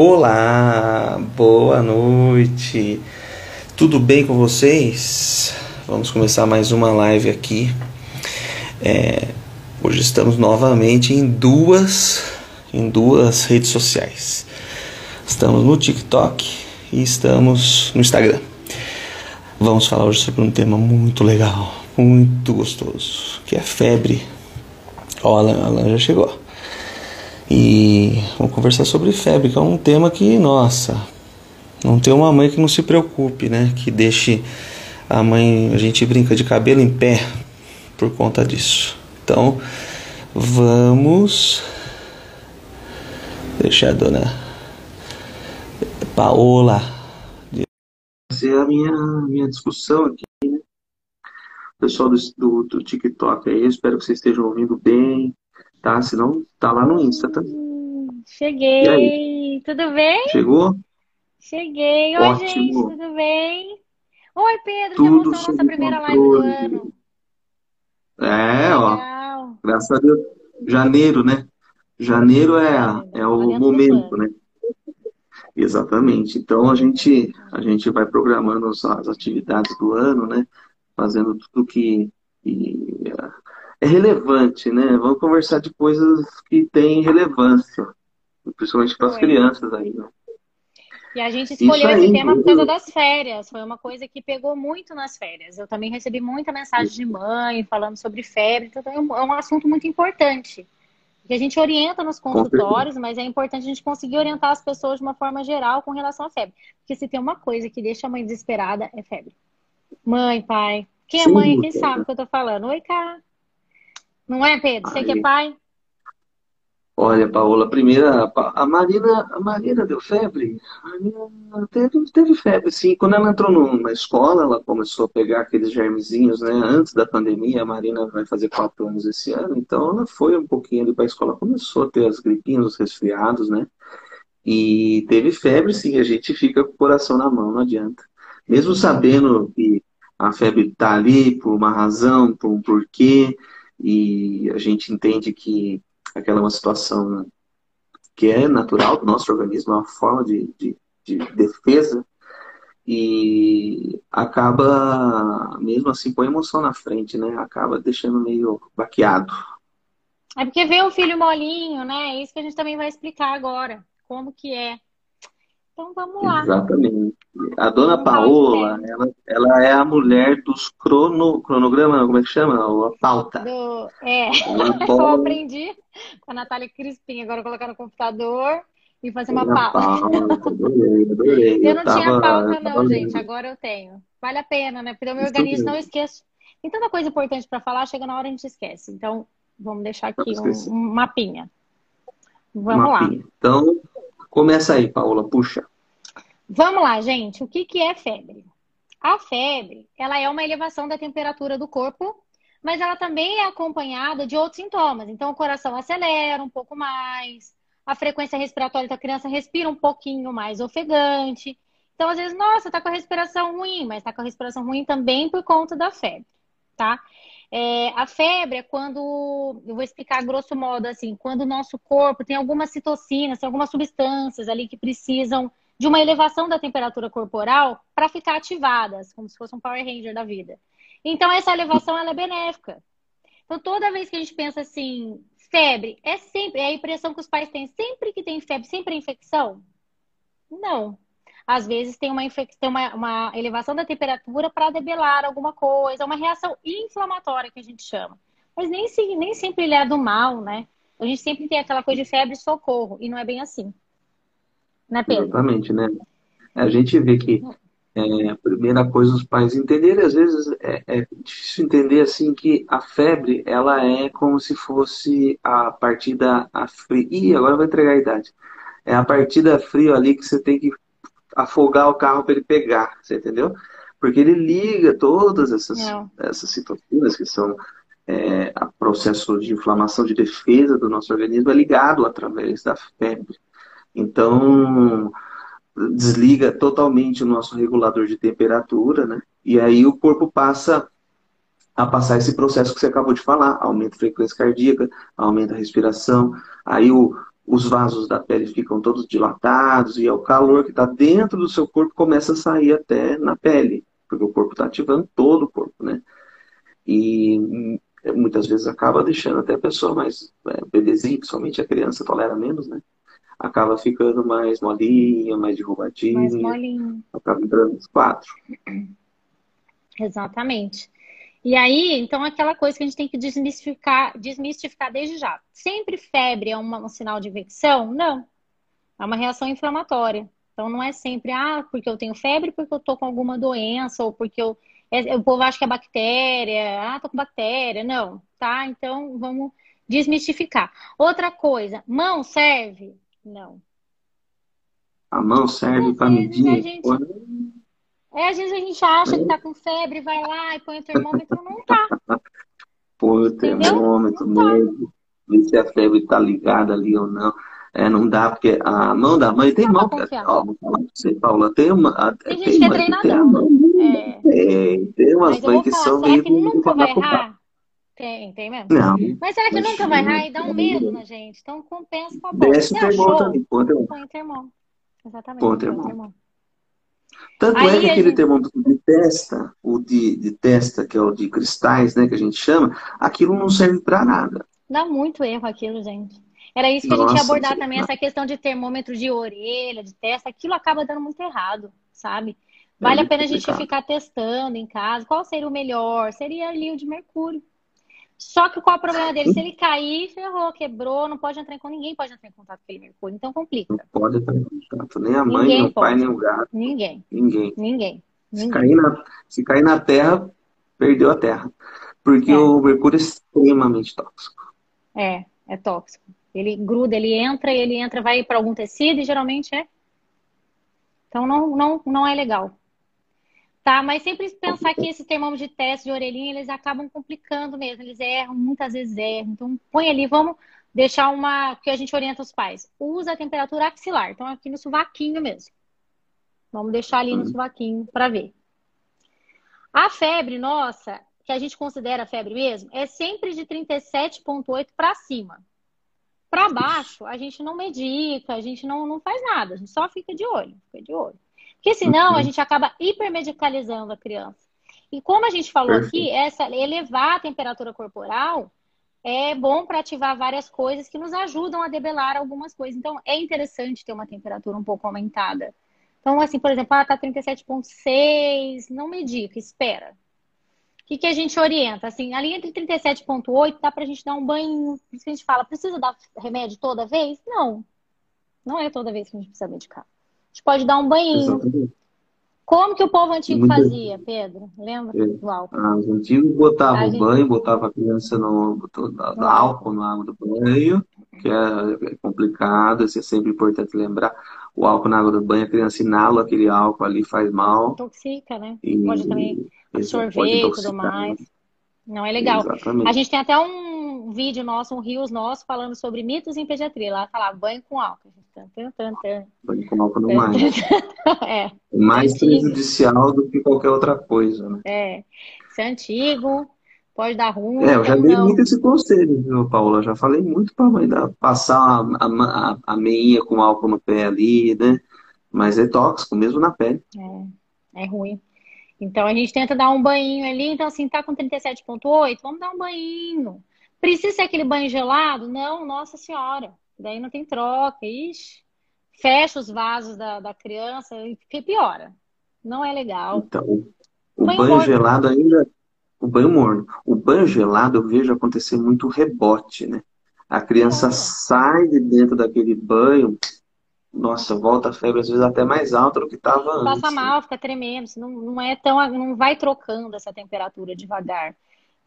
Olá, boa noite. Tudo bem com vocês? Vamos começar mais uma live aqui. É, hoje estamos novamente em duas, em duas redes sociais. Estamos no TikTok e estamos no Instagram. Vamos falar hoje sobre um tema muito legal, muito gostoso, que é febre. Ó, a Alan já chegou. E vamos conversar sobre febre, que é um tema que, nossa, não tem uma mãe que não se preocupe, né? Que deixe a mãe, a gente brinca de cabelo em pé por conta disso. Então, vamos deixar a dona Paola fazer a minha, minha discussão aqui, né? Pessoal do, do, do TikTok aí, espero que vocês estejam ouvindo bem tá? Senão tá lá no Insta, tá? cheguei! Tudo bem? Chegou? Cheguei! Oi, Ótimo. gente, tudo bem? Oi, Pedro, tudo que emoção, nossa primeira live do ano. É, ó. Graças a Deus. Janeiro, né? Janeiro é, é o momento, né? Exatamente. Então a gente, a gente vai programando as atividades do ano, né? Fazendo tudo que, que é relevante, né? Vamos conversar de coisas que têm relevância, principalmente para as crianças aí, né? E a gente escolheu aí, esse tema por causa das férias. Foi uma coisa que pegou muito nas férias. Eu também recebi muita mensagem de mãe falando sobre febre. Então é um, é um assunto muito importante. Que a gente orienta nos consultórios, mas é importante a gente conseguir orientar as pessoas de uma forma geral com relação à febre. Porque se tem uma coisa que deixa a mãe desesperada, é febre. Mãe, pai. Quem é mãe, quem sabe o que eu tô falando? Oi, cara. Não é, Pedro? Você Aí. que é pai? Olha, Paola, primeira, a Marina, a Marina deu febre? A Marina teve, teve febre, sim. Quando ela entrou na escola, ela começou a pegar aqueles germezinhos, né? Antes da pandemia, a Marina vai fazer quatro anos esse ano, então ela foi um pouquinho ali para a escola, começou a ter as gripinhas, os resfriados, né? E teve febre, sim. A gente fica com o coração na mão, não adianta. Mesmo sabendo que a febre está ali por uma razão, por um porquê, e a gente entende que aquela é uma situação que é natural do nosso organismo, é uma forma de, de, de defesa e acaba, mesmo assim, põe emoção na frente, né? Acaba deixando meio baqueado. É porque vê o filho molinho, né? É isso que a gente também vai explicar agora. Como que é. Então vamos lá. Exatamente. A dona Paola, ela, ela é a mulher dos crono, cronogramas, como é que chama? A pauta. Do, é, eu aprendi com a Natália Crispim, agora colocar no computador e fazer uma pauta. pauta. Adorei, adorei. Eu, eu não tava, tinha pauta não, gente, agora eu tenho. Vale a pena, né? Porque o meu Isso organismo mesmo. não esqueço. Tem tanta coisa importante para falar, chega na hora a gente esquece. Então, vamos deixar aqui um, um mapinha. Vamos mapinha. lá. Então, Começa aí, Paola, puxa. Vamos lá, gente. O que, que é febre? A febre, ela é uma elevação da temperatura do corpo, mas ela também é acompanhada de outros sintomas. Então, o coração acelera um pouco mais, a frequência respiratória da criança respira um pouquinho mais ofegante. Então, às vezes, nossa, tá com a respiração ruim, mas tá com a respiração ruim também por conta da febre, tá? É, a febre é quando, eu vou explicar grosso modo assim, quando o nosso corpo tem algumas citocinas, tem algumas substâncias ali que precisam de uma elevação da temperatura corporal para ficar ativadas, como se fosse um Power Ranger da vida. Então, essa elevação ela é benéfica. Então, toda vez que a gente pensa assim, febre, é sempre, é a impressão que os pais têm, sempre que tem febre, sempre é infecção? Não às vezes tem uma, tem uma, uma elevação da temperatura para debelar alguma coisa, uma reação inflamatória que a gente chama. Mas nem, se, nem sempre ele é do mal, né? A gente sempre tem aquela coisa de febre socorro, e não é bem assim. Né, Pedro? Exatamente, né? A gente vê que é, a primeira coisa os pais entenderem, às vezes é, é, difícil entender assim que a febre ela é como se fosse a partida a frio. Ih, agora vai entregar a idade. É a partida frio ali que você tem que afogar o carro para ele pegar, você entendeu? Porque ele liga todas essas, essas situações que são é, a processo de inflamação de defesa do nosso organismo é ligado através da febre. Então, desliga totalmente o nosso regulador de temperatura, né? E aí o corpo passa a passar esse processo que você acabou de falar, aumenta a frequência cardíaca, aumenta a respiração, aí o, os vasos da pele ficam todos dilatados e é o calor que está dentro do seu corpo começa a sair até na pele, porque o corpo está ativando todo o corpo, né? E hum, muitas vezes acaba deixando até a pessoa mais é, bebezinha, principalmente a criança tolera menos, né? Acaba ficando mais molinha, mais derrubadinha. Mais molinha. Acaba entrando nos quatro. Exatamente. E aí, então, aquela coisa que a gente tem que desmistificar, desmistificar desde já. Sempre febre é uma, um sinal de infecção? Não. É uma reação inflamatória. Então, não é sempre, ah, porque eu tenho febre, porque eu tô com alguma doença, ou porque eu. É, o povo acha que é bactéria, ah, tô com bactéria. Não, tá? Então, vamos desmistificar. Outra coisa, mão serve? Não. A mão serve para medir? Gente... É, às vezes a gente acha que tá com febre, vai lá e põe o termômetro, não tá. Põe o termômetro mesmo, ver se a febre tá ligada ali ou não. É, não dá, porque a mão da mãe tem não mão. Ó, vou falar pra você, Paula, tem uma. Tem, tem gente que é treinador. É. Tem, tem umas mães que são meio. Será que nunca vai errar? Tem, tem mesmo. Não. Mas será que nunca vai errar e dá um medo na gente? Então compensa com a boca. Desce o termômetro ali, termômetro. Põe o termômetro. Exatamente. Põe o termômetro. Tanto Aí é que aquele gente... termômetro de testa, o de, de testa, que é o de cristais, né, que a gente chama, aquilo não serve para nada. Dá muito erro aquilo, gente. Era isso que Nossa, a gente ia abordar também, essa questão de termômetro de orelha, de testa, aquilo acaba dando muito errado, sabe? Vale é a pena complicado. a gente ficar testando em casa qual seria o melhor. Seria ali o de mercúrio. Só que qual é o problema dele? Se ele cair, ferrou, quebrou, não pode entrar em contato, ninguém pode entrar em contato com aquele mercúrio, então complica. Não pode entrar em contato, nem a mãe, ninguém nem o pai, nem o gato. Ninguém. Ninguém. Ninguém. Se, Cair na, se cair na terra, perdeu a terra. Porque é. o mercúrio é extremamente tóxico. É, é tóxico. Ele gruda, ele entra, ele entra, vai para algum tecido e geralmente é. Então não, não, não é legal. Tá? Mas sempre pensar que esses termômetros de teste de orelhinha, eles acabam complicando mesmo. Eles erram, muitas vezes erram. Então, põe ali, vamos deixar uma... que a gente orienta os pais. Usa a temperatura axilar. Então, aqui no sovaquinho mesmo. Vamos deixar ali no uhum. sovaquinho para ver. A febre, nossa, que a gente considera febre mesmo, é sempre de 37,8 para cima. Para baixo, a gente não medica, a gente não, não faz nada, a gente só fica de olho, fica de olho. Porque senão a uhum. gente acaba hipermedicalizando a criança. E como a gente falou Perfeito. aqui, essa elevar a temperatura corporal é bom para ativar várias coisas que nos ajudam a debelar algumas coisas. Então, é interessante ter uma temperatura um pouco aumentada. Então, assim, por exemplo, ela está 37,6, não medica, espera. O que, que a gente orienta? Assim, ali entre 37,8 dá para a gente dar um banho. Por isso que a gente fala, precisa dar remédio toda vez? Não. Não é toda vez que a gente precisa medicar gente pode dar um banho. Exatamente. Como que o povo antigo fazia, Pedro? Lembra é. do álcool? Ah, os antigos botavam gente... banho, botava a criança no, no álcool no água do banho, que é, é complicado, isso é sempre importante lembrar. O álcool na água do banho, a criança inala aquele álcool ali, faz mal. Intoxica, né? E... Pode também absorver e tudo mais. Não é legal. Exatamente. A gente tem até um um vídeo nosso, um rios nosso, falando sobre mitos em pediatria. Lá tá lá, banho com álcool. Banho com álcool não mais. é. é. Mais prejudicial do que qualquer outra coisa, né? É. Isso é antigo, pode dar ruim. É, eu já dei não. muito esse conselho, viu, Paula? Eu já falei muito pra mãe dar, passar a, a, a, a meinha com álcool no pé ali, né? Mas é tóxico, mesmo na pele. É, é ruim. Então a gente tenta dar um banho ali. Então, assim, tá com 37,8, vamos dar um banho. Precisa ser aquele banho gelado? Não, nossa senhora. Daí não tem troca. Ixi, fecha os vasos da, da criança e piora. Não é legal. Então, o banho, banho gelado ainda. O banho morno. O banho gelado eu vejo acontecer muito rebote, né? A criança é. sai de dentro daquele banho, nossa, volta a febre às vezes até mais alta do que estava antes. Passa mal, fica tremendo, não, não é tão, não vai trocando essa temperatura devagar.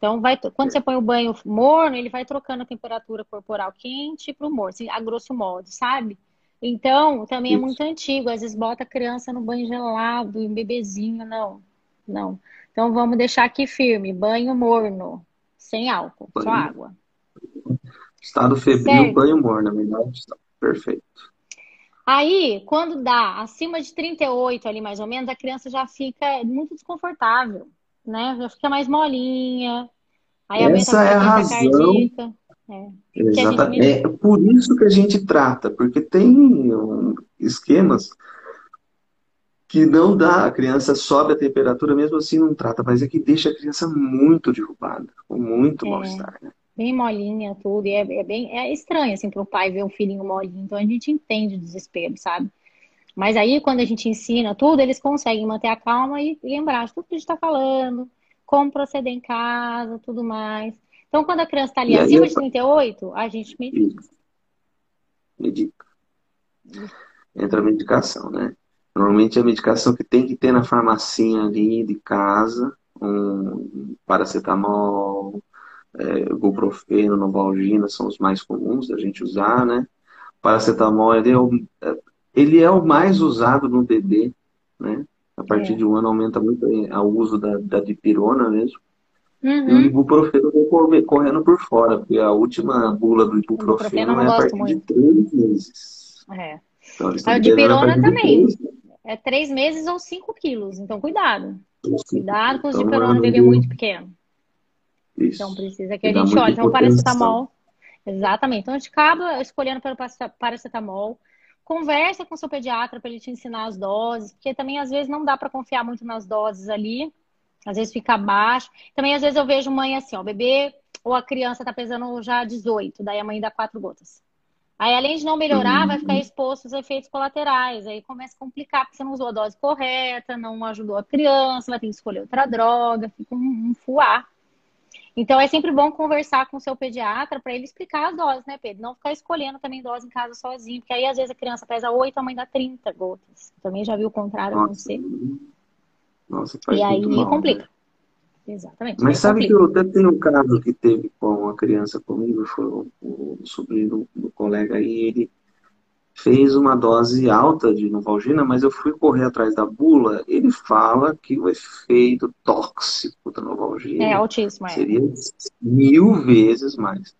Então, vai, quando você põe o banho morno, ele vai trocando a temperatura corporal quente para o morno, assim, a grosso modo, sabe? Então, também é Isso. é muito antigo. Às vezes bota a criança no banho gelado, um bebezinho, não. Não. Então, vamos deixar aqui firme. Banho morno, sem álcool, banho. só água. Estado febril, certo. banho morno, na verdade. Perfeito. Aí, quando dá acima de 38 ali, mais ou menos, a criança já fica muito desconfortável né? Já fica mais molinha. Aí Essa é a razão. É. Exatamente. É por isso que a gente trata, porque tem um, esquemas que não dá, a criança sobe a temperatura, mesmo assim não trata, mas é que deixa a criança muito derrubada, com muito é, mal-estar, né? Bem molinha, tudo, e é, é, bem é estranho, assim, para o pai ver um filhinho molinho, então a gente entende o desespero, sabe? Mas aí, quando a gente ensina tudo, eles conseguem manter a calma e lembrar de tudo que a gente está falando, como proceder em casa, tudo mais. Então, quando a criança está ali e acima de 38, a gente medica. Medica. Entra a medicação, né? Normalmente a medicação que tem que ter na farmacinha ali de casa, um paracetamol, é, ibuprofeno, novalgina são os mais comuns da gente usar, né? Paracetamol ele é o, ele é o mais usado no bebê, né? A partir é. de um ano aumenta muito o uso da, da dipirona mesmo. Uhum. E o ibuprofeno vem correndo por fora, porque a última bula do ibuprofeno, ibuprofeno é a partir muito. de três meses. É. Então, a dipirona também. É três meses ou cinco quilos. Então, cuidado. Cuidado com os então, dipirona bebê muito pequeno. Isso. Então, precisa que a gente olhe. Então, paracetamol. Exatamente. Então, a gente acaba escolhendo pelo paracetamol. Conversa com o seu pediatra para ele te ensinar as doses, porque também às vezes não dá para confiar muito nas doses ali. Às vezes fica baixo. Também às vezes eu vejo mãe assim, ó, o bebê ou a criança tá pesando já 18, daí a mãe dá quatro gotas. Aí, além de não melhorar, vai ficar uhum. exposto aos efeitos colaterais. Aí começa a complicar, porque você não usou a dose correta, não ajudou a criança, vai ter que escolher outra droga, fica um, um fuar. Então, é sempre bom conversar com o seu pediatra para ele explicar as doses, né, Pedro? Não ficar escolhendo também dose em casa sozinho, porque aí, às vezes, a criança pesa 8, a mãe dá 30 gotas. Também já viu o contrário acontecer. Nossa, faz E aí mal, complica. Né? Exatamente. Mas sabe complica. que eu até tenho um caso que teve com uma criança comigo, foi o, o sobrinho do colega aí, ele fez uma dose alta de Novalgina, mas eu fui correr atrás da bula, ele fala que o efeito tóxico da Novalgina é altíssimo, é. seria mil vezes mais.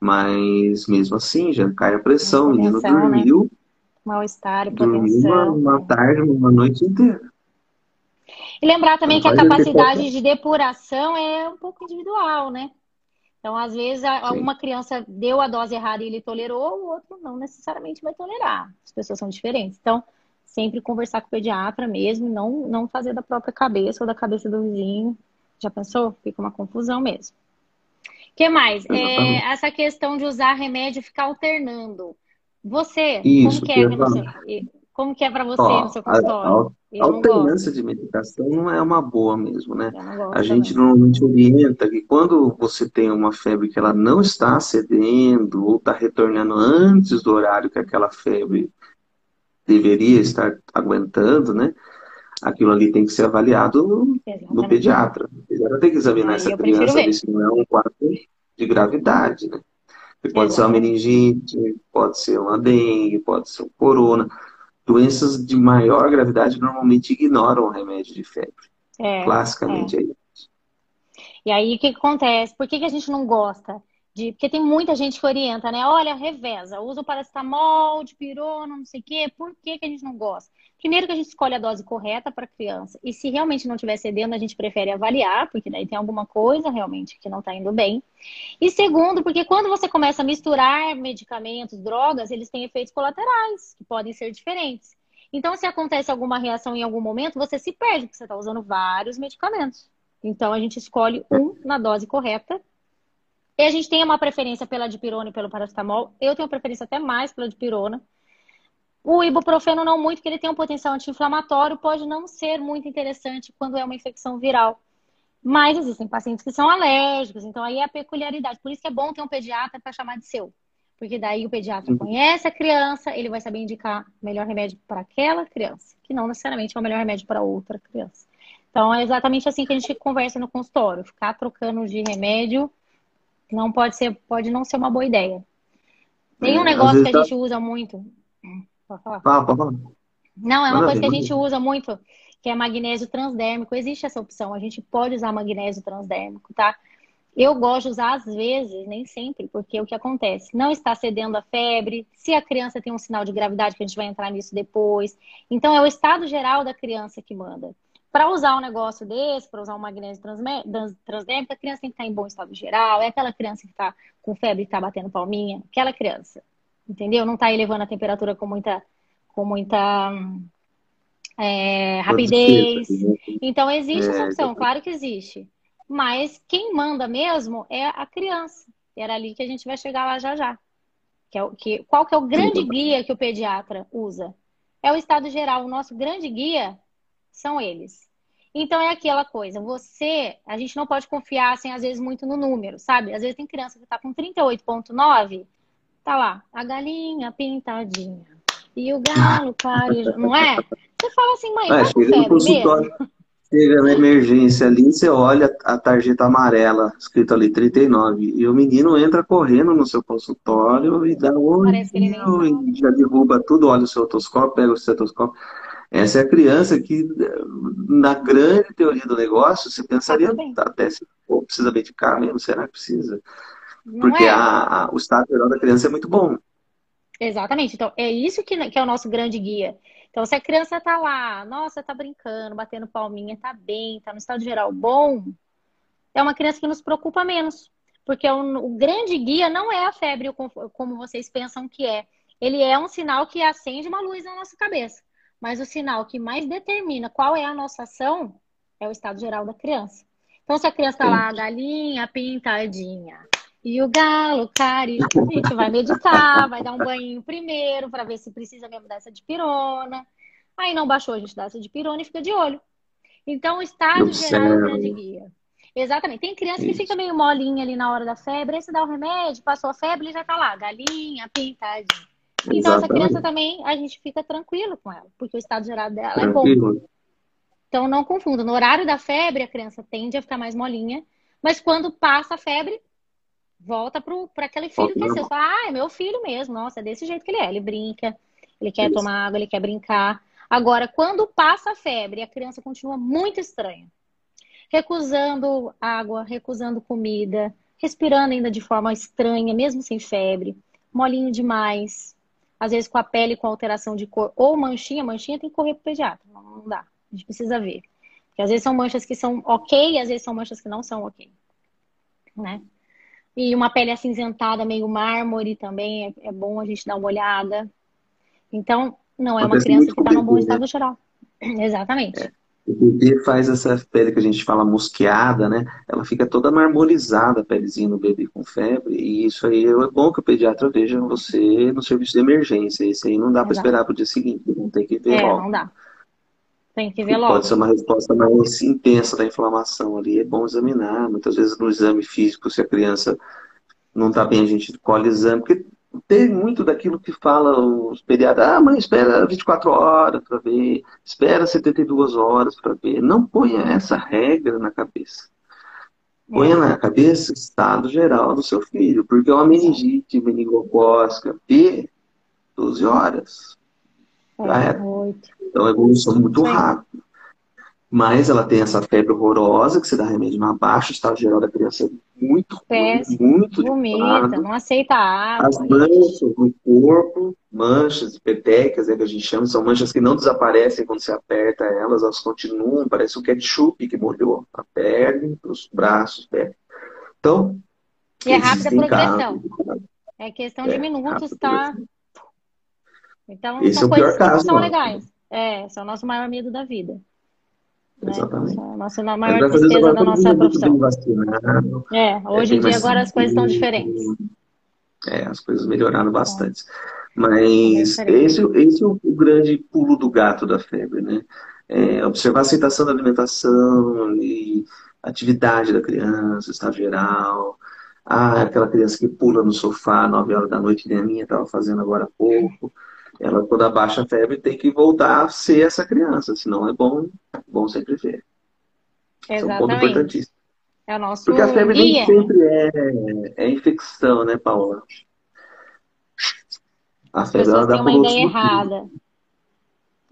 Mas mesmo assim, já cai a pressão, o menino né? dormiu. Né? Mal-estar, dormiu uma, uma tarde, uma noite inteira. E lembrar também que a capacidade de depuração é um pouco individual, né? Então, às vezes, uma criança deu a dose errada e ele tolerou, o outro não necessariamente vai tolerar. As pessoas são diferentes. Então, sempre conversar com o pediatra mesmo, não, não fazer da própria cabeça ou da cabeça do vizinho. Já pensou? Fica uma confusão mesmo. O que mais? É, essa questão de usar remédio e ficar alternando. Você, Isso, como que é você? Como que é para você Ó, no seu consultório? A, a alternância de medicação não é uma boa mesmo, né? A gente também. normalmente orienta que quando você tem uma febre que ela não está cedendo ou está retornando antes do horário que aquela febre deveria estar aguentando, né? Aquilo ali tem que ser avaliado no, no pediatra. O pediatra tem que examinar ah, essa criança, ver se não é um quadro de gravidade, né? pode ser uma meningite, pode ser uma dengue, pode ser um corona doenças de maior gravidade normalmente ignoram o remédio de febre. É, Classicamente é. é isso. E aí, o que, que acontece? Por que, que a gente não gosta? De... Porque tem muita gente que orienta, né? Olha, reveza, usa o paracetamol, de pirona, não sei o quê. Por que, que a gente não gosta? Primeiro que a gente escolhe a dose correta para a criança. E se realmente não estiver cedendo, a gente prefere avaliar, porque daí tem alguma coisa realmente que não está indo bem. E segundo, porque quando você começa a misturar medicamentos, drogas, eles têm efeitos colaterais, que podem ser diferentes. Então, se acontece alguma reação em algum momento, você se perde, porque você está usando vários medicamentos. Então, a gente escolhe um na dose correta. E a gente tem uma preferência pela dipirona e pelo paracetamol. Eu tenho preferência até mais pela dipirona o ibuprofeno não muito, porque ele tem um potencial anti-inflamatório, pode não ser muito interessante quando é uma infecção viral. Mas existem pacientes que são alérgicos, então aí é a peculiaridade. Por isso que é bom ter um pediatra para chamar de seu. Porque daí o pediatra uhum. conhece a criança, ele vai saber indicar o melhor remédio para aquela criança, que não necessariamente é o melhor remédio para outra criança. Então é exatamente assim que a gente conversa no consultório. Ficar trocando de remédio não pode ser, pode não ser uma boa ideia. Tem um é, negócio que a gente usa muito. Pode falar. Fala, pode falar. Não, é uma coisa que a gente usa muito, que é magnésio transdérmico. Existe essa opção, a gente pode usar magnésio transdérmico, tá? Eu gosto de usar às vezes, nem sempre, porque o que acontece? Não está cedendo a febre, se a criança tem um sinal de gravidade, que a gente vai entrar nisso depois. Então, é o estado geral da criança que manda. Para usar um negócio desse, para usar uma magnésio transdérmica, a criança tem que estar em bom estado geral. É aquela criança que está com febre e está batendo palminha, aquela criança, entendeu? Não está elevando a temperatura com muita, com muita é, rapidez. Então existe essa opção, claro que existe. Mas quem manda mesmo é a criança. Era ali que a gente vai chegar lá já já. Que é o, que, qual que é o grande guia que o pediatra usa? É o estado geral. O nosso grande guia são eles. Então é aquela coisa, você, a gente não pode confiar assim, às vezes, muito no número, sabe? Às vezes tem criança que está com 38,9, tá lá, a galinha pintadinha. E o galo carejo, não é? Você fala assim, mãe, tá com febre mesmo? Chega na emergência ali, você olha a tarjeta amarela, escrito ali 39, e o menino entra correndo no seu consultório e dá oi, e já derruba tudo, olha o seu otoscópio, pega o estetoscópio. Essa é a criança que, na grande teoria do negócio, você pensaria tá até se pô, precisa medicar mesmo, será que precisa? Não Porque é. a, a, o estado geral da criança é muito bom. Exatamente. Então, é isso que, que é o nosso grande guia. Então, se a criança tá lá, nossa, tá brincando, batendo palminha, tá bem, tá no estado geral bom, é uma criança que nos preocupa menos. Porque o, o grande guia não é a febre, como vocês pensam que é. Ele é um sinal que acende uma luz na nossa cabeça. Mas o sinal que mais determina qual é a nossa ação é o estado geral da criança. Então, se a criança tá lá, galinha pintadinha, e o galo, cari, a gente vai meditar, vai dar um banho primeiro para ver se precisa mesmo dessa de pirona. Aí não baixou, a gente dá essa de pirona e fica de olho. Então, o estado geral é o grande guia. Exatamente. Tem criança que fica meio molinha ali na hora da febre, aí você dá o remédio, passou a febre e já tá lá, galinha, pintadinha. Então, Exatamente. essa criança também, a gente fica tranquilo com ela, porque o estado geral dela tranquilo. é bom. Então, não confunda. No horário da febre, a criança tende a ficar mais molinha, mas quando passa a febre, volta para aquele filho que é seu. Ah, é meu filho mesmo. Nossa, é desse jeito que ele é. Ele brinca, ele quer Isso. tomar água, ele quer brincar. Agora, quando passa a febre, a criança continua muito estranha. Recusando água, recusando comida, respirando ainda de forma estranha, mesmo sem febre, molinho demais, às vezes com a pele com alteração de cor, ou manchinha, manchinha tem que correr pro pediatra, não, não dá, a gente precisa ver. Porque às vezes são manchas que são ok, às vezes são manchas que não são ok, né? E uma pele acinzentada, meio mármore também, é, é bom a gente dar uma olhada. Então, não é uma criança que está num bom estado geral. Exatamente. É. O bebê faz essa pele que a gente fala mosqueada, né? Ela fica toda marmorizada, a pelezinha no bebê com febre. E isso aí é bom que o pediatra veja você no serviço de emergência. Isso aí não dá para esperar para o dia seguinte, não tem que ver é, logo. não dá. Tem que ver logo. Pode ser uma resposta mais intensa da inflamação ali. É bom examinar. Muitas vezes no exame físico, se a criança não está bem, a gente colhe exame. Porque tem muito daquilo que fala os pediatras. Ah, mãe, espera 24 horas para ver. Espera 72 horas para ver. Não ponha essa regra na cabeça. Ponha é. na cabeça o estado geral do seu filho. Porque uma meningite meningocócica, P, 12 horas. É. Então, é uma evolução muito rápida. Mas ela tem essa febre horrorosa, que você dá remédio mais baixo, o estado geral da criança é muito Péssimo, muito vomita, não aceita água. As manchas no corpo, manchas, petecas, é que a gente chama, são manchas que não desaparecem quando você aperta elas, elas continuam, parece o ketchup que molhou a perna, os braços, pé. Então. E é rápida progressão. É questão de é, minutos, tá? Então, Esse são é o pior caso, que são legais. É, esse é o nosso maior medo da vida. Né? Exatamente. A nossa a maior tristeza da nossa profissão. É, hoje é, em dia agora as coisas estão diferentes. É, as coisas melhoraram bastante. Mas esse, esse é o, o grande pulo do gato da febre, né? É, observar a aceitação da alimentação e atividade da criança, estado geral. Ah, aquela criança que pula no sofá 9 horas da noite, que nem a minha estava fazendo agora há pouco ela quando abaixa a febre tem que voltar a ser essa criança, senão é bom, bom sempre ver. Exatamente. é um ponto importantíssimo. É o nosso Porque a febre nem sempre é, é infecção, né, Paula? A febre ela dá uma ideia errada.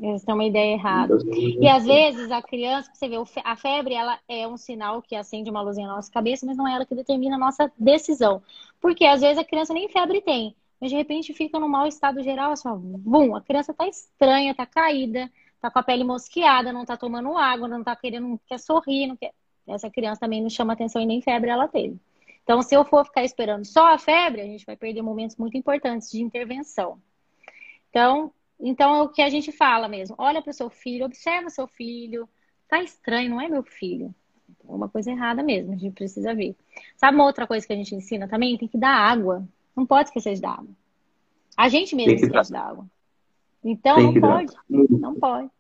Eles têm uma ideia errada. E às vezes a criança, você vê, a febre ela é um sinal que acende uma luzinha na nossa cabeça, mas não é ela que determina a nossa decisão. Porque às vezes a criança nem febre tem mas de repente fica num mau estado geral, assim, bum, a criança tá estranha, tá caída, tá com a pele mosqueada, não tá tomando água, não tá querendo, não quer sorrir, não quer. Essa criança também não chama atenção e nem febre ela teve. Então, se eu for ficar esperando só a febre, a gente vai perder momentos muito importantes de intervenção. Então, então é o que a gente fala mesmo. Olha para o seu filho, observa seu filho. Tá estranho, não é meu filho. É uma coisa errada mesmo, a gente precisa ver. Sabe uma outra coisa que a gente ensina também? Tem que dar água. Não pode esquecer de dar água. A gente mesmo esquece da água. Então não pode. Não pode.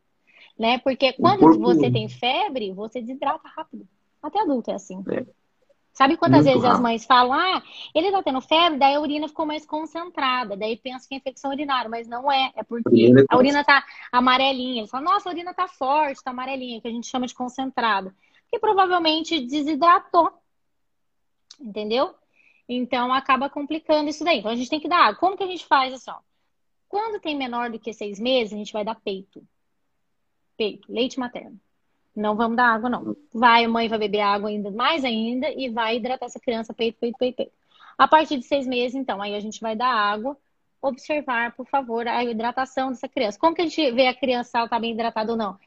Né? Porque quando você tem febre, você desidrata rápido. Até adulto é assim. É. Sabe quantas Muito vezes rápido. as mães falam, ah, ele tá tendo febre, daí a urina ficou mais concentrada, daí pensa que é infecção urinária, mas não é, é porque a urina tá amarelinha. Eles falam, nossa, a urina tá forte, tá amarelinha, que a gente chama de concentrada. Que provavelmente desidratou. Entendeu? Então acaba complicando isso daí. Então a gente tem que dar. Como que a gente faz assim, ó? Quando tem menor do que seis meses, a gente vai dar peito. Peito, leite materno. Não vamos dar água, não. Vai, a mãe vai beber água ainda mais ainda e vai hidratar essa criança peito, peito, peito, peito. A partir de seis meses, então, aí a gente vai dar água. Observar, por favor, a hidratação dessa criança. Como que a gente vê a criança ela tá bem hidratada ou não?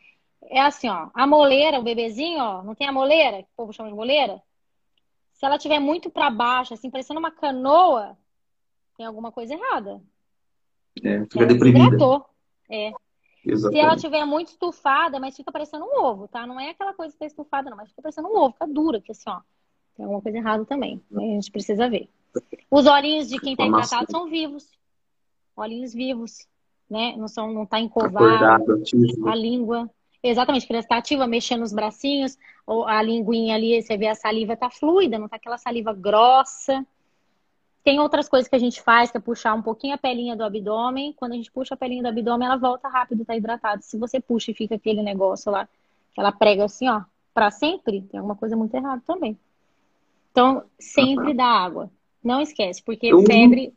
É assim, ó. A moleira, o bebezinho, ó, não tem a moleira, que o povo chama de moleira? Se ela tiver muito para baixo, assim, parecendo uma canoa, tem alguma coisa errada. É, fica ela deprimida. É. Exatamente. Se ela tiver muito estufada, mas fica parecendo um ovo, tá? Não é aquela coisa que tá estufada, não, mas fica parecendo um ovo, fica dura, que assim, ó. Tem alguma coisa errada também. A gente precisa ver. Os olhinhos de quem tá hidratado são vivos. Olhinhos vivos, né? Não são, não tá encovado. A língua. Exatamente, criança tá ativa, mexendo os bracinhos, ou a linguinha ali, você vê a saliva tá fluida, não tá aquela saliva grossa. Tem outras coisas que a gente faz, que é puxar um pouquinho a pelinha do abdômen. Quando a gente puxa a pelinha do abdômen, ela volta rápido, tá hidratada. Se você puxa e fica aquele negócio lá, que ela prega assim, ó, para sempre, tem alguma coisa muito errada também. Então, sempre dá água. Não esquece, porque febre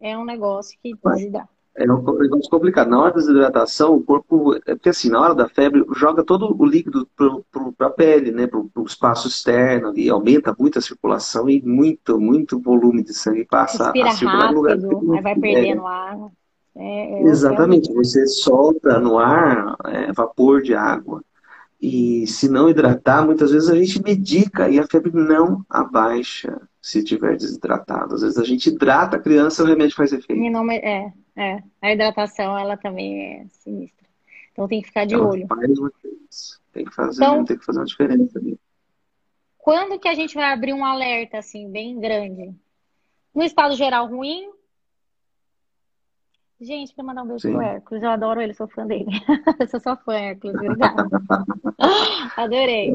é um negócio que desidrata. É um negócio complicado. Na hora da desidratação, o corpo. É porque assim, na hora da febre, joga todo o líquido para a pele, né? Para o espaço externo ali, aumenta muito a circulação e muito, muito volume de sangue passa Respira a circular rápido, no lugar. Aí vai perdendo ar. É, é Exatamente, você solta no ar é, vapor de água. E se não hidratar, muitas vezes a gente medica e a febre não abaixa se estiver desidratado. Às vezes a gente hidrata a criança e o remédio faz efeito. Não, é, é. A hidratação, ela também é sinistra. Então tem que ficar de ela olho. Tem que fazer, então, tem que fazer uma diferença ali. Quando que a gente vai abrir um alerta, assim, bem grande? No estado geral ruim, Gente, quero mandar um beijo Sim. pro Hércules. Eu adoro ele, sou fã dele. eu sou só fã, Hércules. Obrigada. Adorei.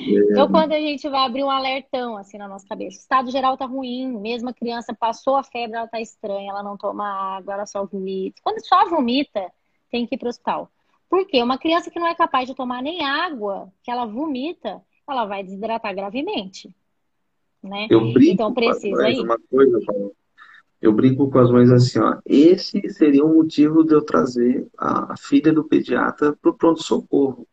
Então, quando a gente vai abrir um alertão assim na nossa cabeça, o estado geral tá ruim, mesmo a criança passou a febre, ela tá estranha, ela não toma água, ela só vomita. Quando só vomita, tem que ir pro hospital. Por quê? Uma criança que não é capaz de tomar nem água, que ela vomita, ela vai desidratar gravemente. Né? Eu brinco, então precisa ir. Uma coisa, eu brinco com as mães assim, ó. Esse seria o motivo de eu trazer a filha do pediatra para o pronto-socorro.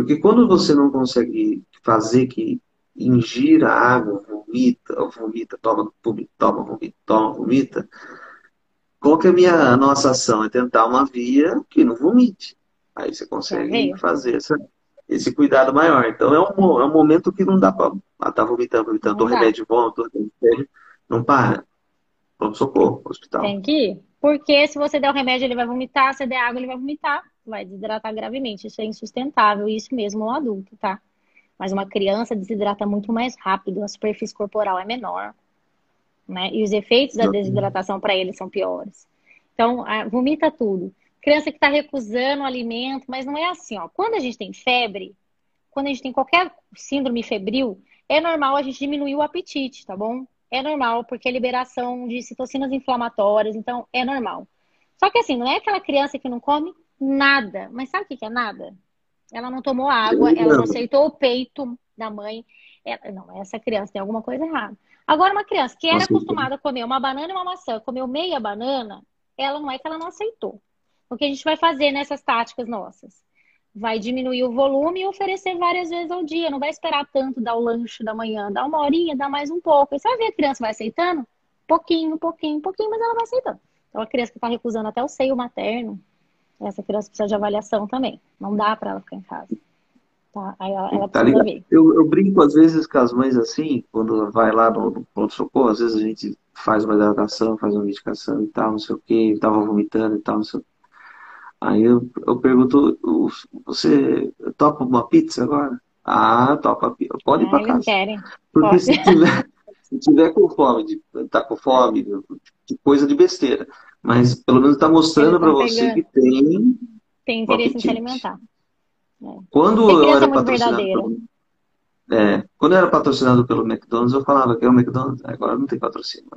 Porque quando você não consegue fazer que ingira água, vomita, vomita, toma, vomita, toma, vomita, toma, vomita, qual que é a minha a nossa ação? É tentar uma via que não vomite. Aí você consegue fazer essa, esse cuidado maior. Então é um, é um momento que não dá para estar tá vomitando, vomitando, o remédio bom, não para. Pronto socorro, hospital. Tem que ir. Porque se você der o remédio, ele vai vomitar, se der água, ele vai vomitar, vai desidratar gravemente. Isso é insustentável, isso mesmo um adulto, tá? Mas uma criança desidrata muito mais rápido, a superfície corporal é menor, né? E os efeitos da desidratação para ele são piores. Então, vomita tudo. Criança que está recusando o alimento, mas não é assim, ó. Quando a gente tem febre, quando a gente tem qualquer síndrome febril, é normal a gente diminuir o apetite, tá bom? é normal, porque é liberação de citocinas inflamatórias, então é normal. Só que assim, não é aquela criança que não come nada. Mas sabe o que é nada? Ela não tomou água, ela não aceitou o peito da mãe. Ela, não, essa criança tem alguma coisa errada. Agora, uma criança que era acostumada a comer uma banana e uma maçã, comeu meia banana, ela não é que ela não aceitou. O que a gente vai fazer nessas táticas nossas? vai diminuir o volume e oferecer várias vezes ao dia. Não vai esperar tanto dar o lanche da manhã, dá uma horinha, dá mais um pouco. E você vai ver a criança vai aceitando? Pouquinho, pouquinho, pouquinho, mas ela vai aceitando. Então a criança que está recusando até o seio materno, Essa criança precisa de avaliação também. Não dá para ela ficar em casa. Tá? Aí ela, ela tá precisa ver. Eu, eu, brinco às vezes com as mães assim, quando vai lá no, no pronto-socorro, às vezes a gente faz uma hidratação, faz uma medicação e tal, não sei o que, tava vomitando e tal, não sei o Aí eu, eu pergunto, você topa uma pizza agora? Ah, topa pizza. Pode ir pra casa. Querem. Porque Pode. se tiver, se tiver com fome, de, tá com fome, de coisa de besteira. Mas pelo menos está mostrando para você que tem. Tem interesse em se alimentar. É. Quando eu era patrocinado pelo, é, quando eu era patrocinado pelo McDonald's, eu falava que é o McDonald's. Agora não tem patrocínio.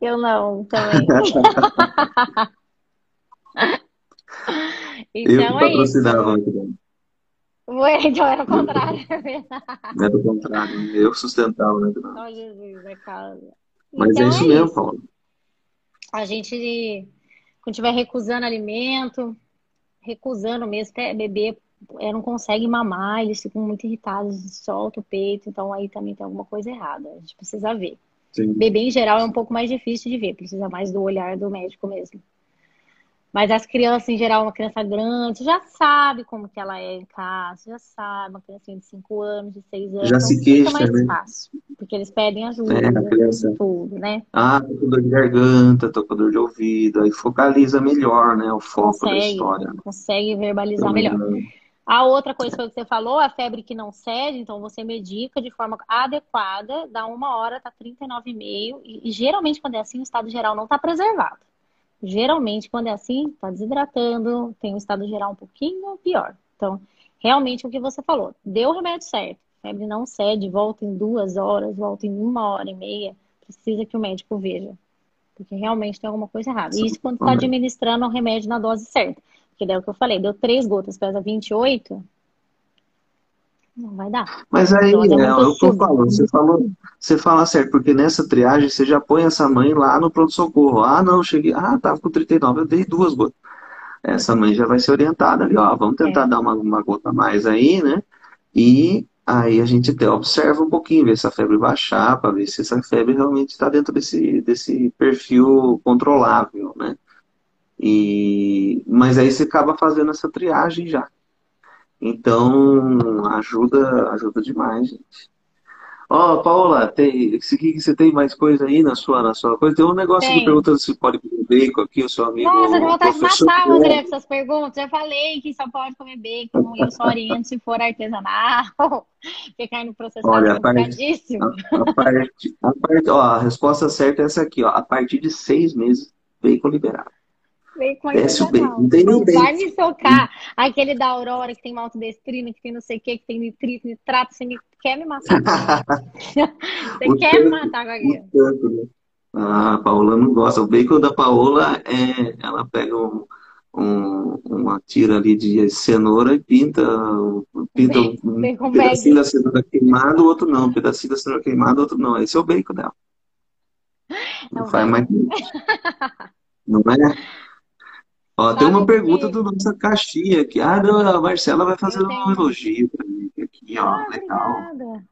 Eu não, também. então eu é patrocinava o McDonald's. Ué, então era o contrário. era o contrário. Eu sustentava o McDonald's. Oh, Jesus, é casa. Mas é então é isso é mesmo, Paulo. A gente, quando estiver recusando alimento, recusando mesmo, até beber é, não consegue mamar, eles ficam muito irritados, soltam o peito, então aí também tem alguma coisa errada. A gente precisa ver. Sim. Bebê em geral é um pouco mais difícil de ver, precisa mais do olhar do médico mesmo. Mas as crianças, em geral, uma criança grande, já sabe como que ela é em casa, já sabe, uma criancinha de 5 anos, de 6 anos. Já então se queixa, mais né? fácil, porque eles pedem ajuda, é, criança... tudo, né? Ah, tô com dor de garganta, tô com dor de ouvido, aí focaliza melhor, né, o foco consegue, da história. Consegue verbalizar melhor. A outra coisa foi o que você falou, a febre que não cede, então você medica de forma adequada, dá uma hora, tá 39,5, e, e geralmente quando é assim, o estado geral não tá preservado. Geralmente, quando é assim, está desidratando, tem um estado geral um pouquinho pior. Então, realmente o que você falou, deu o remédio certo, febre não cede, volta em duas horas, volta em uma hora e meia, precisa que o médico veja. Porque realmente tem alguma coisa errada. E isso quando está administrando o remédio na dose certa. Porque daí é o que eu falei, deu três gotas, pesa 28, não vai dar. Mas aí, é, é o que eu falo, você falou, você fala certo, porque nessa triagem você já põe essa mãe lá no pronto-socorro. Ah, não, cheguei, ah, tava com 39, eu dei duas gotas. Essa mãe já vai ser orientada ali, ó, vamos tentar é. dar uma, uma gota a mais aí, né? E aí a gente até observa um pouquinho, ver se a febre baixar, para ver se essa febre realmente está dentro desse, desse perfil controlável, né? E, mas aí você acaba fazendo essa triagem já. Então, ajuda, ajuda demais, gente. Ó, oh, Paula, tem, você tem mais coisa aí na sua, na sua coisa? Tem um negócio tem. perguntando se pode comer bacon aqui, o seu amigo. Nossa, eu vontade de matar você essas perguntas. Já falei que só pode comer bacon, eu só oriento se for artesanal, cai no processo Olha, a parte, a, a, parte, a, parte, ó, a resposta certa é essa aqui, ó. A partir de seis meses, bacon liberado. Bacon Desce o bacon. Não tem nem Vai me socar. Aquele da Aurora que tem maltodestrina, que tem não sei o que, que tem nitrito, nitrato. Você me... quer me matar. você o quer tanto, me matar com aquilo. Tanto, né? Ah, a Paola não gosta. O bacon da Paola é. Ela pega um, um, uma tira ali de cenoura e pinta, pinta um, um pedacinho da cenoura queimado, o outro não. Um pedacinho da cenoura queimado, o outro não. Esse é o bacon dela. Não, não faz mais. Não é? Ó, tem uma pergunta que... do nossa caixinha aqui. Ah, não, a Marcela vai fazer um elogio pra mim aqui, ó. Ah, legal. Obrigada.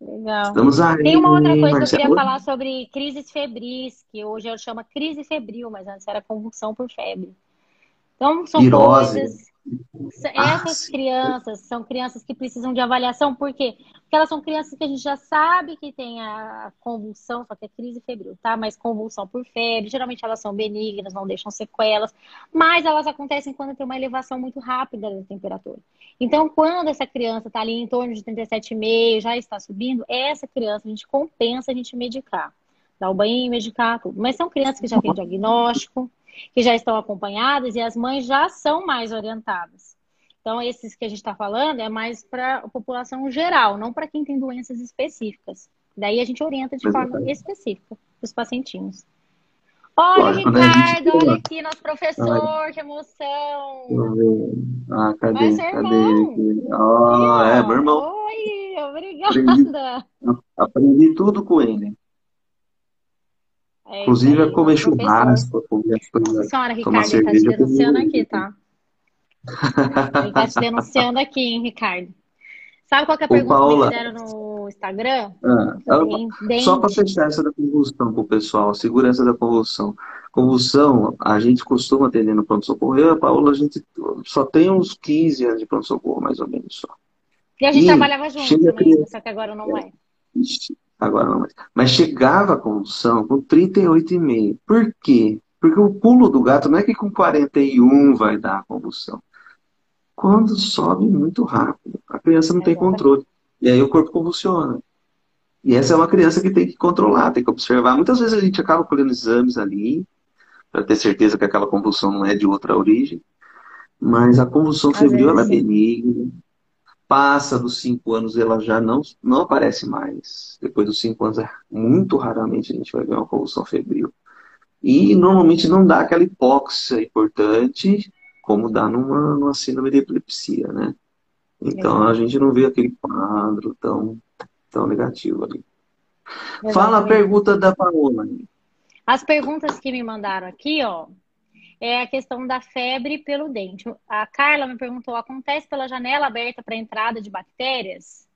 Legal. Estamos aí. Tem uma outra coisa que eu queria falar sobre crises febris, que hoje eu chamo crise febril, mas antes era convulsão por febre. Então, são Virose. coisas essas crianças são crianças que precisam de avaliação, por quê? Porque elas são crianças que a gente já sabe que tem a convulsão, só que é crise febril, tá? Mas convulsão por febre, geralmente elas são benignas, não deixam sequelas, mas elas acontecem quando tem uma elevação muito rápida da temperatura. Então, quando essa criança está ali em torno de 37,5, já está subindo, essa criança a gente compensa a gente medicar. Dar o banho, medicar, tudo. Mas são crianças que já têm diagnóstico, que já estão acompanhadas e as mães já são mais orientadas. Então, esses que a gente está falando é mais para a população geral, não para quem tem doenças específicas. Daí a gente orienta de forma específica os pacientinhos. Olha, Ricardo, olha aqui, nosso professor, Ai. que emoção! Ah, cadê? Ser cadê? Oh, é, meu irmão. Oi, obrigada. Aprendi, aprendi tudo com ele. É, Inclusive a comer churrasco, comer. Senhora, Ricardo, ele tá te denunciando aqui, tá? ele tá te denunciando aqui, hein, Ricardo. Sabe qual é a pergunta Paola. que me fizeram no Instagram. Ah, só para fechar essa da convulsão para o pessoal, segurança da convulsão. Convulsão, a gente costuma atender no pronto-socorro. Eu e a Paula, a gente só tem uns 15 anos de pronto-socorro, mais ou menos só. E a gente e trabalhava junto também, criança... só que agora não é. Agora não mais. Mas chegava a convulsão com 38,5. Por quê? Porque o pulo do gato não é que com 41 vai dar a convulsão. Quando sobe muito rápido, a criança não tem controle. E aí o corpo convulsiona. E essa é uma criança que tem que controlar, tem que observar. Muitas vezes a gente acaba colhendo exames ali, para ter certeza que aquela convulsão não é de outra origem. Mas a convulsão febril ela é benigna. Passa dos 5 anos, ela já não, não aparece mais. Depois dos 5 anos, é muito raramente a gente vai ver uma convulsão febril. E normalmente não dá aquela hipóxia importante, como dá numa, numa síndrome de epilepsia, né? Então a gente não vê aquele quadro tão, tão negativo ali. Exatamente. Fala a pergunta da Paola. As perguntas que me mandaram aqui, ó, é a questão da febre pelo dente. A Carla me perguntou: acontece pela janela aberta para entrada de bactérias?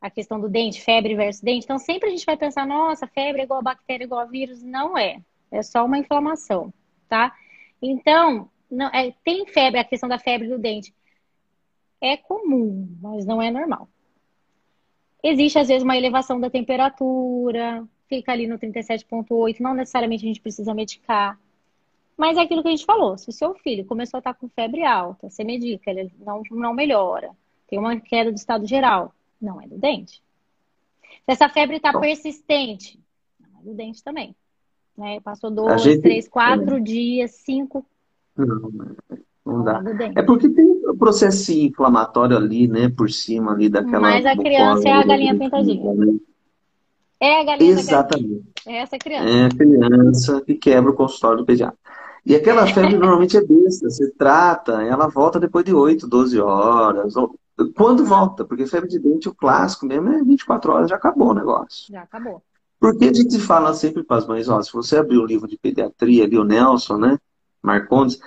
A questão do dente, febre versus dente. Então, sempre a gente vai pensar: nossa, febre é igual a bactéria, igual a vírus. Não é. É só uma inflamação, tá? Então, não, é, tem febre, a questão da febre do dente é comum, mas não é normal. Existe, às vezes, uma elevação da temperatura, fica ali no 37,8, não necessariamente a gente precisa medicar. Mas é aquilo que a gente falou: se o seu filho começou a estar com febre alta, você medica, ele não, não melhora, tem uma queda do estado geral, não é do dente. Se essa febre está persistente, não é do dente também. Né? Passou dois, gente... três, quatro é. dias, cinco. Não, não dá. É porque tem o processo inflamatório ali, né, por cima ali daquela. Mas a criança é a galinha pintadinha. Né? É a galinha Exatamente. É essa criança. É a criança que quebra o consultório do pediatra. E aquela febre normalmente é besta. Você trata, ela volta depois de 8, 12 horas. Quando volta? Porque febre de dente, o clássico mesmo, é 24 horas, já acabou o negócio. Já acabou. Porque a gente fala sempre para as mães, ó, se você abrir o livro de pediatria ali, o Nelson, né, Marcondes,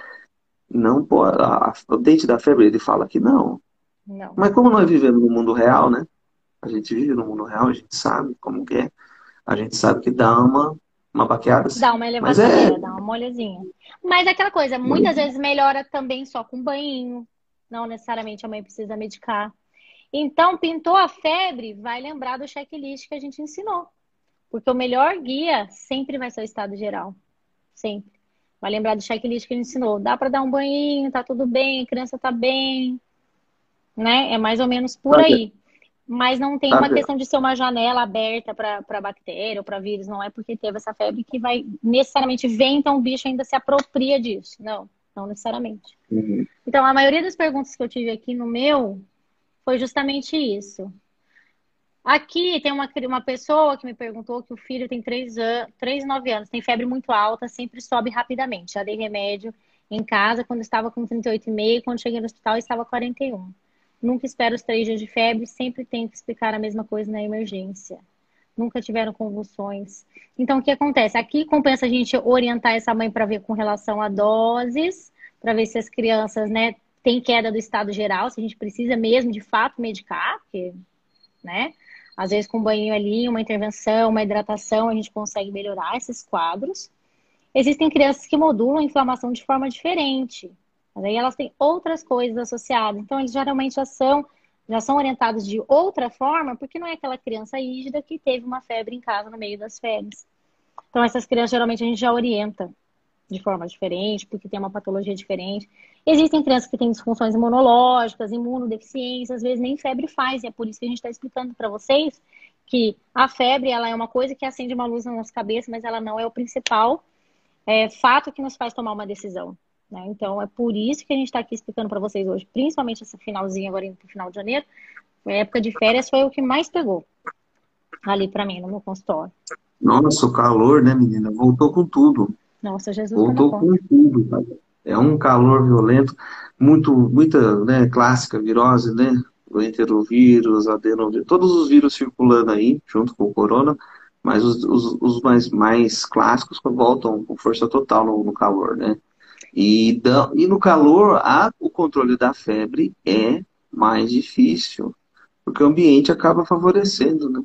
não pode. A, o dente da febre, ele fala que não. não. Mas como nós vivemos no mundo real, né? A gente vive no mundo real, a gente sabe como que é. A gente sabe que dá uma, uma baqueada. Dá uma elevação, é... dá uma molhazinha. Mas é aquela coisa, muitas vezes melhora também só com banho. Não necessariamente a mãe precisa medicar. Então, pintou a febre, vai lembrar do checklist que a gente ensinou. Porque o melhor guia sempre vai ser o estado geral. Sempre. Vai lembrar do checklist que ele ensinou. Dá para dar um banho, tá tudo bem, a criança tá bem. Né? É mais ou menos por aí. Mas não tem uma questão de ser uma janela aberta para bactéria ou para vírus. Não é porque teve essa febre que vai necessariamente vem, então o bicho ainda se apropria disso. Não, não necessariamente. Uhum. Então, a maioria das perguntas que eu tive aqui no meu foi justamente isso. Aqui tem uma, uma pessoa que me perguntou que o filho tem 3, an 3 9 anos, tem febre muito alta, sempre sobe rapidamente. Já dei remédio em casa quando estava com 38,5, quando cheguei no hospital estava 41. Nunca espero os três dias de febre, sempre tenho que explicar a mesma coisa na emergência. Nunca tiveram convulsões. Então, o que acontece? Aqui compensa a gente orientar essa mãe para ver com relação a doses, para ver se as crianças, né, têm queda do estado geral, se a gente precisa mesmo de fato medicar, porque, né? Às vezes, com um banho ali, uma intervenção, uma hidratação, a gente consegue melhorar esses quadros. Existem crianças que modulam a inflamação de forma diferente, mas aí elas têm outras coisas associadas. Então, eles geralmente já são, já são orientados de outra forma, porque não é aquela criança rígida que teve uma febre em casa no meio das férias. Então, essas crianças geralmente a gente já orienta de forma diferente, porque tem uma patologia diferente. Existem crianças que têm disfunções imunológicas, imunodeficiências, às vezes nem febre faz, e é por isso que a gente está explicando para vocês que a febre ela é uma coisa que acende uma luz na nossa cabeça, mas ela não é o principal é, fato que nos faz tomar uma decisão. Né? Então, é por isso que a gente está aqui explicando para vocês hoje, principalmente essa finalzinha agora indo para o final de janeiro. A época de férias foi o que mais pegou ali para mim, no meu consultório. Nossa, o calor, né, menina? Voltou com tudo. Nossa, Jesus. Voltou com tudo, cara. É um calor violento, muito, muita, né, clássica virose, né? O enterovírus, adenovírus, todos os vírus circulando aí, junto com o corona, mas os, os, os mais, mais clássicos voltam com força total no, no calor, né? E, e no calor, a, o controle da febre é mais difícil. porque o ambiente acaba favorecendo, né?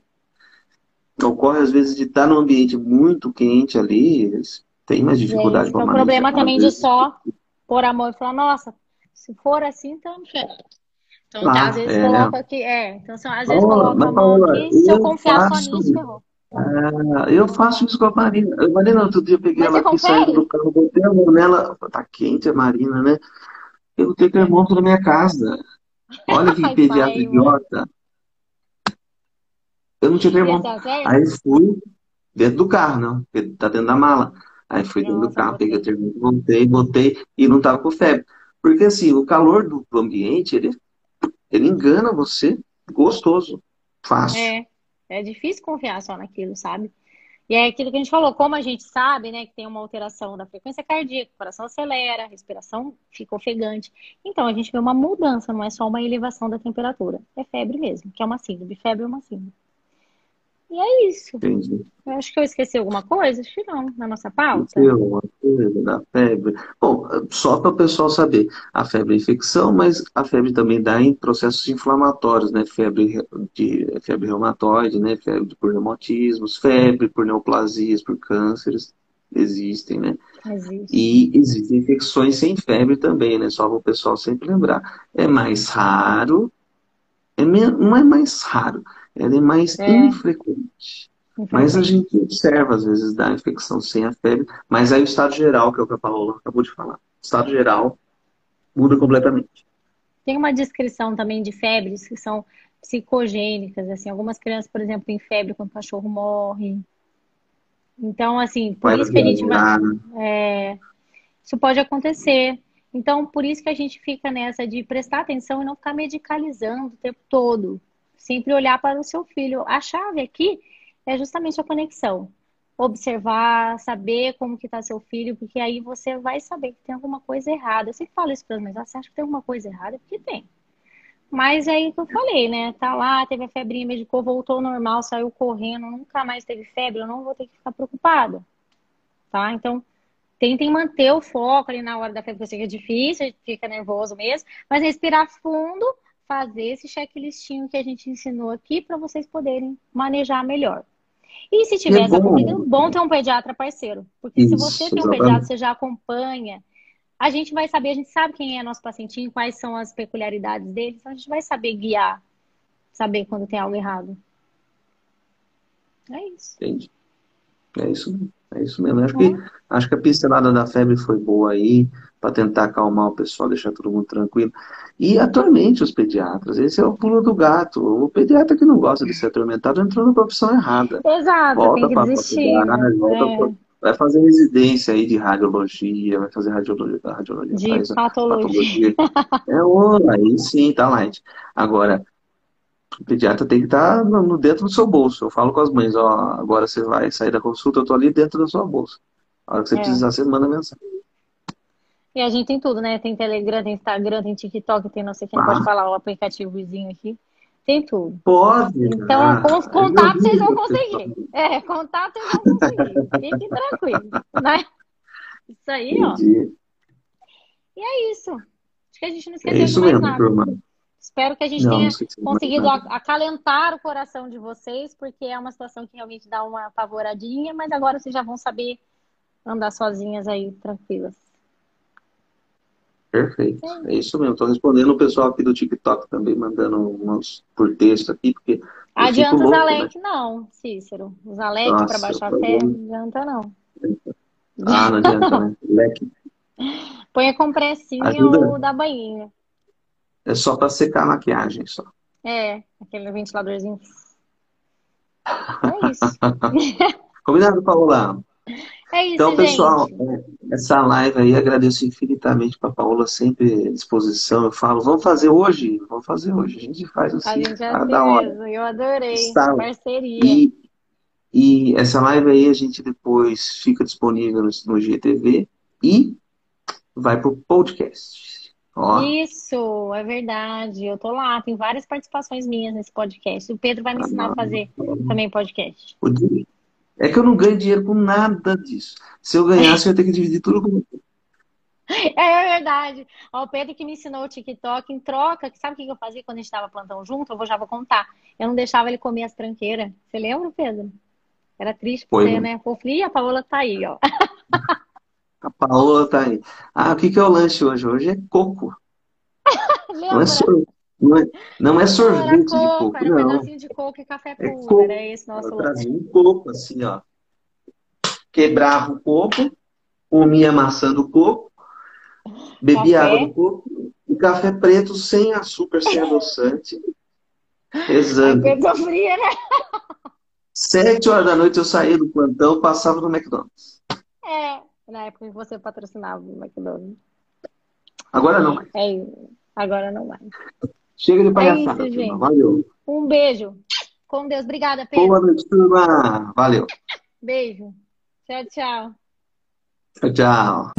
Ocorre às vezes de estar num ambiente muito quente ali, têm mais dificuldade para manejar. É o problema também de só pôr a mão e falar, nossa, se for assim, então Então, ah, às vezes é. coloca aqui, é, então às vezes oh, coloca a mão aqui, se eu, eu confiar faço... só nisso, ferrou. Ah, eu faço isso com a Marina. A Marina, outro dia eu peguei Mas ela aqui saindo do carro, botei a mão nela. Tá quente a Marina, né? Eu tenho termômetro na minha casa. Olha que pediatra idiota. Eu não tinha termômetro. Aí fui dentro do carro, não, porque tá dentro da mala. Aí fui dentro do carro, peguei o termômetro, voltei, botei e não tava com febre. Porque assim, o calor do ambiente, ele, ele engana você gostoso, fácil. É. É difícil confiar só naquilo, sabe? E é aquilo que a gente falou, como a gente sabe, né, que tem uma alteração da frequência cardíaca, o coração acelera, a respiração fica ofegante. Então, a gente vê uma mudança, não é só uma elevação da temperatura. É febre mesmo, que é uma síndrome. Febre é uma síndrome. E é isso. Entendi. Eu acho que eu esqueci alguma coisa, acho que não, na nossa pauta. Coisa da febre. Bom, só para o pessoal saber, a febre é infecção, mas a febre também dá em processos inflamatórios, né? Febre de febre reumatoide, né? Febre por reumatismos, febre por neoplasias, por cânceres, existem, né? Existe. E existem infecções sem febre também, né? Só para o pessoal sempre lembrar. É mais raro, é, não é mais raro, ela é mais é. infrequente. Mas a gente observa, às vezes, da infecção sem a febre, mas aí o estado geral, que é o que a Paola acabou de falar, o estado geral muda completamente. Tem uma descrição também de febres que são psicogênicas, assim, algumas crianças, por exemplo, têm febre quando o cachorro morre. Então, assim, por isso que a gente vai. É, isso pode acontecer. Então, por isso que a gente fica nessa de prestar atenção e não ficar medicalizando o tempo todo. Sempre olhar para o seu filho. A chave aqui é justamente a conexão. Observar, saber como que está seu filho, porque aí você vai saber que tem alguma coisa errada. Eu sempre falo isso para mas você acha que tem alguma coisa errada? Porque tem. Mas é aí que eu falei, né? Tá lá, teve a febrinha, medicou, voltou ao normal, saiu correndo, nunca mais teve febre, eu não vou ter que ficar preocupada. Tá? Então, tentem manter o foco ali na hora da febre, porque é difícil, fica nervoso mesmo, mas respirar fundo, fazer esse checklistinho que a gente ensinou aqui para vocês poderem manejar melhor. E se tiver é essa dúvida, bom ter um pediatra parceiro. Porque Isso, se você tem um pediatra, você já acompanha, a gente vai saber, a gente sabe quem é nosso pacientinho, quais são as peculiaridades dele, então a gente vai saber guiar, saber quando tem algo errado. É isso. Entendi. É isso mesmo. É isso mesmo. Acho, que, acho que a pincelada da febre foi boa aí, para tentar acalmar o pessoal, deixar todo mundo tranquilo. E atormente os pediatras. Esse é o pulo do gato. O pediatra que não gosta de ser atormentado entrou na profissão errada. Exato, volta tem que desistir. Volta é. Vai fazer residência aí de radiologia, vai fazer radiologia. radiologia de patologia. patologia. é, oh, aí sim, tá light. Agora, o pediatra tem que estar tá no, dentro do seu bolso. Eu falo com as mães, ó, agora você vai sair da consulta, eu tô ali dentro da sua bolsa. A hora que você é. precisar, você manda mensagem. E a gente tem tudo, né? Tem Telegram, tem Instagram, tem TikTok, tem não sei quem ah. pode falar o aplicativozinho aqui. Tem tudo. Pode. Então, ah, com os contatos vocês vão conseguir. É, contato vocês vão conseguir. Fique tranquilo, né? Isso aí, Entendi. ó. E é isso. Acho que a gente não esqueceu é de mais mesmo, nada. Turma. Espero que a gente não, tenha não conseguido acalentar o coração de vocês, porque é uma situação que realmente dá uma apavoradinha, mas agora vocês já vão saber andar sozinhas aí, tranquilas. Perfeito. É isso mesmo. Estou respondendo o pessoal aqui do TikTok também, mandando umas por texto aqui, porque. Adianta louco, os Alec, né? não, Cícero. Os Alec para baixar a fé, não adianta não. Ah, não adianta, né? Leque. Põe a compressinha Ajuda. ou da banhinha. É só para secar a maquiagem, só. É, aquele ventiladorzinho. É isso. Combinado, Paula? É isso, então, pessoal, gente. É, essa live aí agradeço infinitamente para a Paola, sempre à disposição. Eu falo, vamos fazer hoje? Vamos fazer hoje. A gente faz assim, a gente é cada hora. Mesmo. Eu adorei. Está... Parceria. E, e essa live aí a gente depois fica disponível no, no GTV e vai para o podcast. Ó. Isso, é verdade. Eu tô lá, tem várias participações minhas nesse podcast. O Pedro vai me ensinar ah, a fazer também podcast. É que eu não ganho dinheiro com nada disso. Se eu ganhasse, eu ia ter que dividir tudo com É verdade. Ó, o Pedro que me ensinou o TikTok em troca. Sabe o que eu fazia quando a gente estava plantão junto? Eu vou, já vou contar. Eu não deixava ele comer as tranqueiras. Você lembra, Pedro? Era triste por você, né? Fofinha, a Paola tá aí, ó. A Paola tá aí. Ah, o que, que é o lanche hoje? Hoje é coco. não, é sor... não, é... não é sorvete coco, de coco, era não. pedacinho de coco e café É puro. coco. Era esse nosso Ela lanche. um coco, assim, ó. Quebrava o coco, comia maçã do coco, bebia Café. água do coco e café preto sem açúcar, sem adoçante. Rezando. Pedro sofria, né? Sete horas da noite eu saía do plantão, passava no McDonald's. É, na época que você patrocinava o McDonald's. Agora não mais. É isso. Agora não mais. Chega de É palhaçada, isso, turma. gente. Valeu. Um beijo. Com Deus. Obrigada, Pedro. Boa noite, turma. Valeu. Beijo. Tchau, tchau. Tchau, tchau.